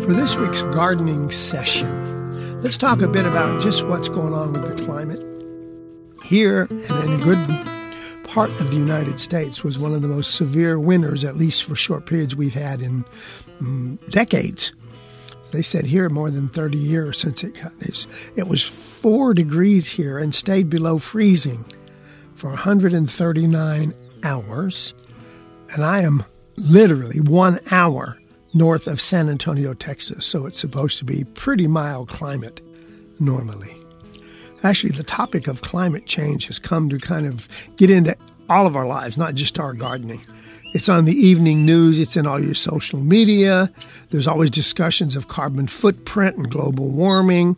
For this week's gardening session, let's talk a bit about just what's going on with the climate. Here and in a good part of the United States was one of the most severe winters, at least for short periods, we've had in um, decades. They said here more than 30 years since it got this. It was four degrees here and stayed below freezing for 139 hours. And I am literally one hour north of San Antonio, Texas, so it's supposed to be pretty mild climate normally. Actually, the topic of climate change has come to kind of get into all of our lives, not just our gardening. It's on the evening news, it's in all your social media. There's always discussions of carbon footprint and global warming.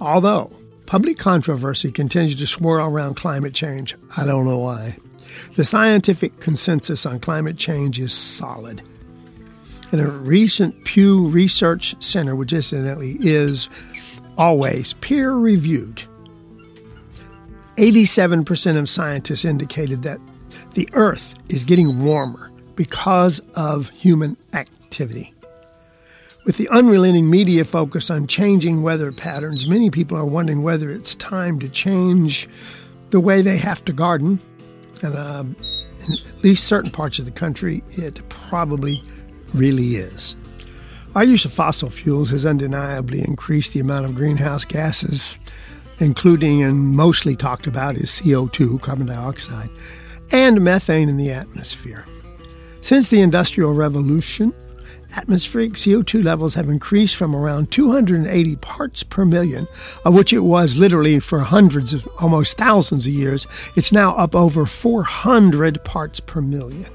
Although public controversy continues to swirl around climate change, I don't know why. The scientific consensus on climate change is solid. In a recent Pew Research Center, which incidentally is always peer reviewed, 87% of scientists indicated that the Earth is getting warmer because of human activity. With the unrelenting media focus on changing weather patterns, many people are wondering whether it's time to change the way they have to garden. And uh, in at least certain parts of the country, it probably really is. Our use of fossil fuels has undeniably increased the amount of greenhouse gases, including and mostly talked about is CO2, carbon dioxide, and methane in the atmosphere. Since the Industrial Revolution, atmospheric CO2 levels have increased from around 280 parts per million, of which it was literally for hundreds of almost thousands of years. It's now up over 400 parts per million.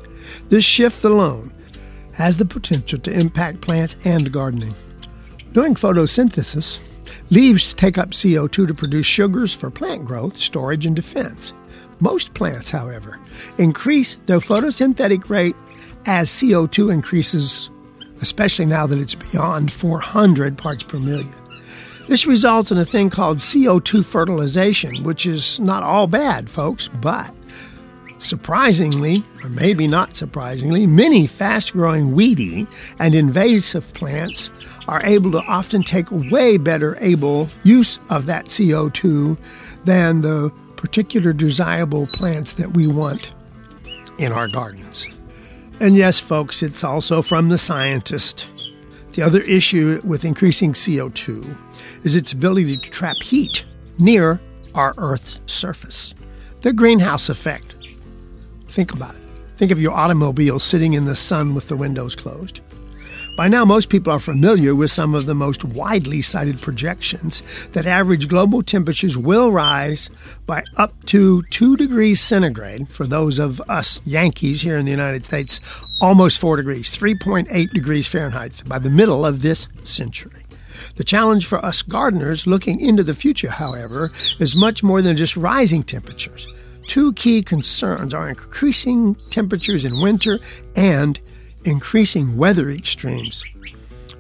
This shift alone has the potential to impact plants and gardening. During photosynthesis, leaves take up CO2 to produce sugars for plant growth, storage, and defense. Most plants, however, increase their photosynthetic rate as CO2 increases, especially now that it's beyond 400 parts per million. This results in a thing called CO2 fertilization, which is not all bad, folks, but Surprisingly, or maybe not surprisingly, many fast growing weedy and invasive plants are able to often take way better able use of that CO2 than the particular desirable plants that we want in our gardens. And yes, folks, it's also from the scientist. The other issue with increasing CO2 is its ability to trap heat near our Earth's surface. The greenhouse effect Think about it. Think of your automobile sitting in the sun with the windows closed. By now, most people are familiar with some of the most widely cited projections that average global temperatures will rise by up to 2 degrees centigrade for those of us Yankees here in the United States, almost 4 degrees, 3.8 degrees Fahrenheit by the middle of this century. The challenge for us gardeners looking into the future, however, is much more than just rising temperatures. Two key concerns are increasing temperatures in winter and increasing weather extremes.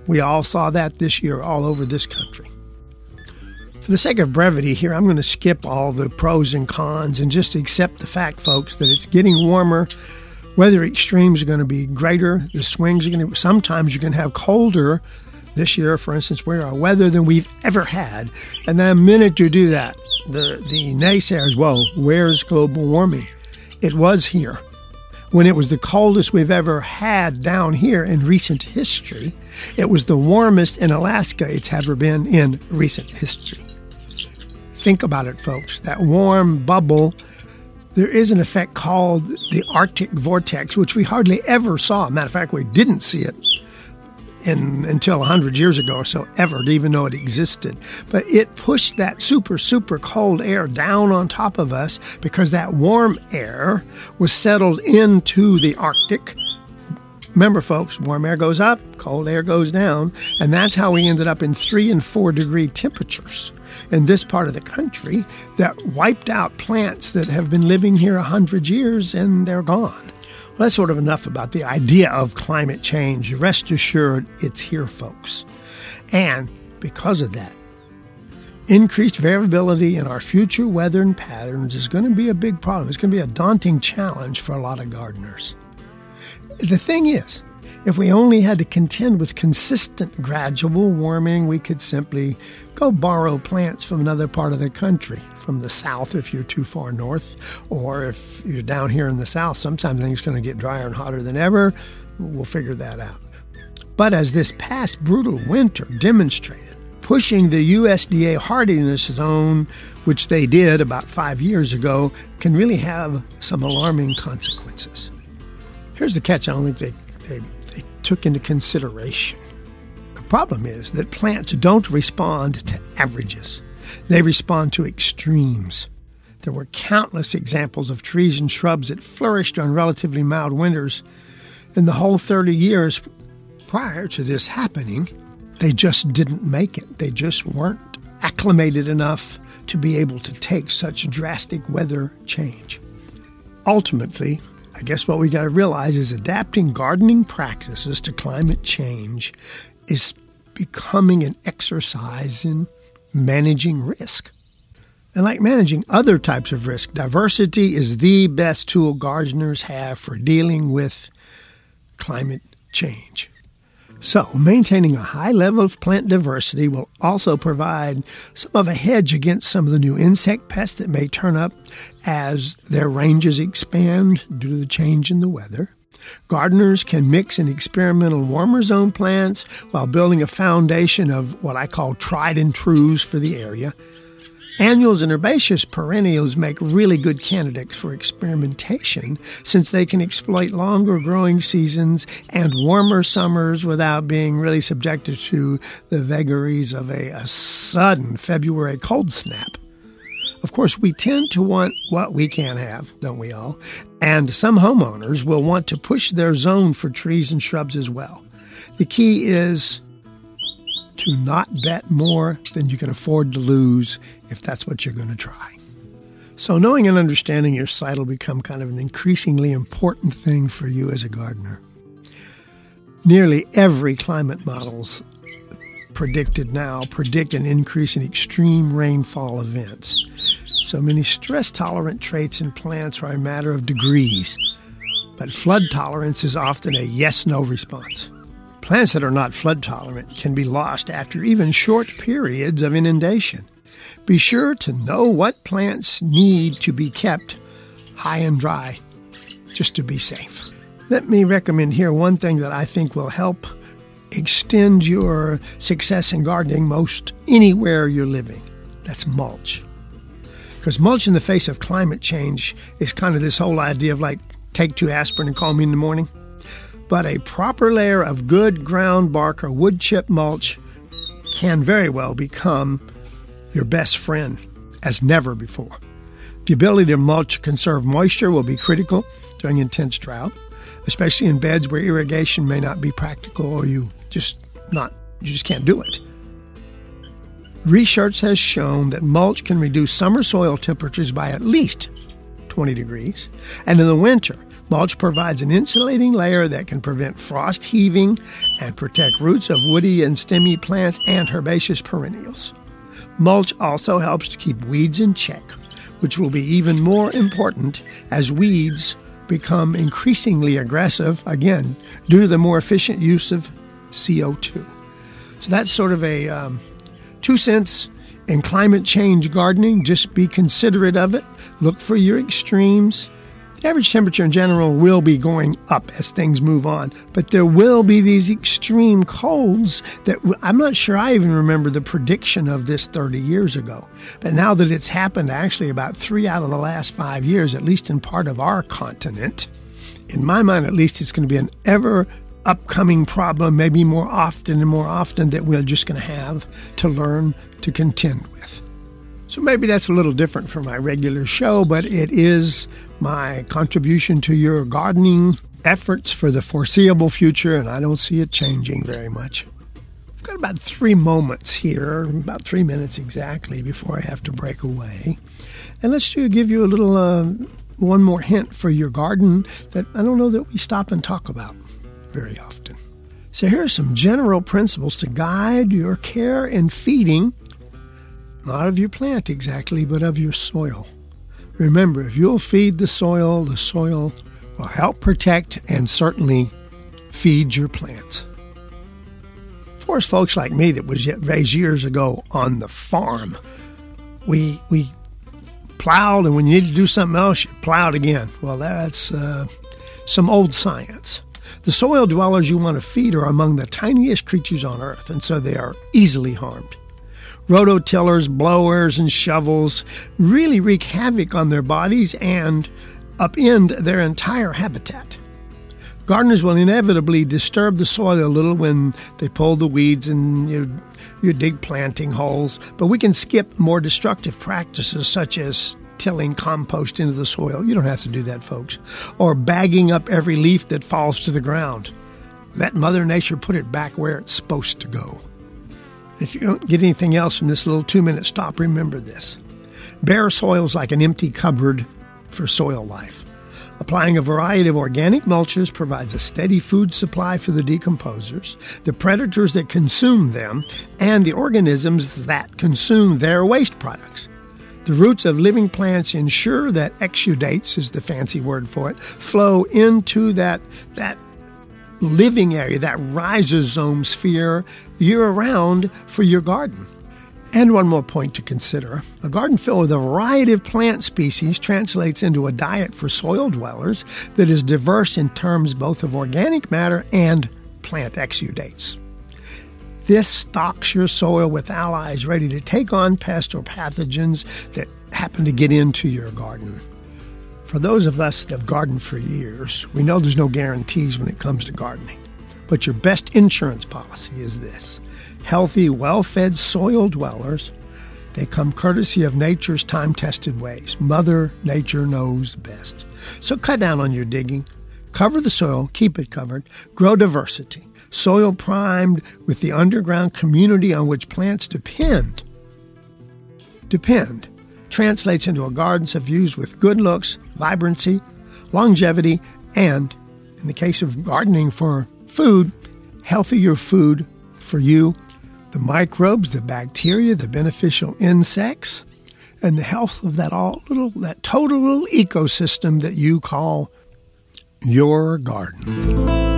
We all saw that this year all over this country. For the sake of brevity here, I'm going to skip all the pros and cons and just accept the fact, folks, that it's getting warmer. Weather extremes are going to be greater. The swings are going to, sometimes you're going to have colder this year, for instance, we are weather than we've ever had. And the minute you do that, the, the naysayers, well, where's global warming? It was here. When it was the coldest we've ever had down here in recent history, it was the warmest in Alaska it's ever been in recent history. Think about it, folks. That warm bubble, there is an effect called the Arctic vortex, which we hardly ever saw. Matter of fact, we didn't see it in, until 100 years ago or so ever to even know it existed. But it pushed that super, super cold air down on top of us because that warm air was settled into the Arctic. Remember, folks, warm air goes up, cold air goes down, and that's how we ended up in three and four degree temperatures in this part of the country that wiped out plants that have been living here a hundred years and they're gone. Well, that's sort of enough about the idea of climate change. Rest assured, it's here, folks. And because of that, increased variability in our future weather and patterns is going to be a big problem. It's going to be a daunting challenge for a lot of gardeners. The thing is, If we only had to contend with consistent gradual warming, we could simply go borrow plants from another part of the country, from the south if you're too far north, or if you're down here in the south, sometimes things are going to get drier and hotter than ever. We'll figure that out. But as this past brutal winter demonstrated, pushing the USDA hardiness zone, which they did about five years ago, can really have some alarming consequences. Here's the catch I don't think they, they, they took into consideration. The problem is that plants don't respond to averages, they respond to extremes. There were countless examples of trees and shrubs that flourished on relatively mild winters. In the whole 30 years prior to this happening, they just didn't make it. They just weren't acclimated enough to be able to take such drastic weather change. Ultimately, I guess what we got to realize is adapting gardening practices to climate change is becoming an exercise in managing risk. And like managing other types of risk, diversity is the best tool gardeners have for dealing with climate change. So, maintaining a high level of plant diversity will also provide some of a hedge against some of the new insect pests that may turn up as their ranges expand due to the change in the weather. Gardeners can mix in experimental warmer zone plants while building a foundation of what I call tried and trues for the area. Annuals and herbaceous perennials make really good candidates for experimentation since they can exploit longer growing seasons and warmer summers without being really subjected to the vagaries of a, a sudden February cold snap. Of course, we tend to want what we can have, don't we all? And some homeowners will want to push their zone for trees and shrubs as well. The key is to not bet more than you can afford to lose if that's what you're going to try. So, knowing and understanding your site will become kind of an increasingly important thing for you as a gardener. Nearly every climate models predicted now predict an increase in extreme rainfall events. So many stress tolerant traits in plants are a matter of degrees, but flood tolerance is often a yes no response. Plants that are not flood tolerant can be lost after even short periods of inundation. Be sure to know what plants need to be kept high and dry just to be safe. Let me recommend here one thing that I think will help extend your success in gardening most anywhere you're living. That's mulch. Because mulch in the face of climate change is kind of this whole idea of like take two aspirin and call me in the morning but a proper layer of good ground bark or wood chip mulch can very well become your best friend as never before. The ability to mulch conserve moisture will be critical during intense drought, especially in beds where irrigation may not be practical or you just not you just can't do it. Research has shown that mulch can reduce summer soil temperatures by at least 20 degrees, and in the winter, Mulch provides an insulating layer that can prevent frost heaving and protect roots of woody and stemmy plants and herbaceous perennials. Mulch also helps to keep weeds in check, which will be even more important as weeds become increasingly aggressive, again, due to the more efficient use of CO2. So that's sort of a um, two cents in climate change gardening. Just be considerate of it. Look for your extremes the average temperature in general will be going up as things move on, but there will be these extreme colds that I'm not sure I even remember the prediction of this 30 years ago. But now that it's happened actually about three out of the last five years, at least in part of our continent, in my mind at least, it's going to be an ever upcoming problem, maybe more often and more often, that we're just going to have to learn to contend with. So maybe that's a little different from my regular show, but it is my contribution to your gardening efforts for the foreseeable future, and I don't see it changing very much. I've got about three moments here, about three minutes exactly, before I have to break away. And let's give you a little uh, one more hint for your garden that I don't know that we stop and talk about very often. So, here are some general principles to guide your care and feeding not of your plant exactly, but of your soil. Remember, if you'll feed the soil, the soil will help protect and certainly feed your plants. For us folks like me that was raised years ago on the farm, we we plowed, and when you need to do something else, you plowed again. Well, that's uh, some old science. The soil dwellers you want to feed are among the tiniest creatures on earth, and so they are easily harmed. Rototillers, blowers, and shovels really wreak havoc on their bodies and upend their entire habitat. Gardeners will inevitably disturb the soil a little when they pull the weeds and you, you dig planting holes, but we can skip more destructive practices such as tilling compost into the soil. You don't have to do that, folks. Or bagging up every leaf that falls to the ground. Let Mother Nature put it back where it's supposed to go. If you don't get anything else from this little two minute stop, remember this. Bare soil is like an empty cupboard for soil life. Applying a variety of organic mulches provides a steady food supply for the decomposers, the predators that consume them, and the organisms that consume their waste products. The roots of living plants ensure that exudates is the fancy word for it, flow into that that living area, that rhizosome sphere year round for your garden. And one more point to consider a garden filled with a variety of plant species translates into a diet for soil dwellers that is diverse in terms both of organic matter and plant exudates. This stocks your soil with allies ready to take on pests or pathogens that happen to get into your garden. For those of us that have gardened for years, we know there's no guarantees when it comes to gardening. But your best insurance policy is this healthy, well fed soil dwellers. They come courtesy of nature's time tested ways. Mother Nature knows best. So cut down on your digging, cover the soil, keep it covered, grow diversity, soil primed with the underground community on which plants depend. Depend translates into a garden views with good looks, vibrancy, longevity, and, in the case of gardening for food, healthier food for you the microbes, the bacteria, the beneficial insects, and the health of that all little that total little ecosystem that you call your garden.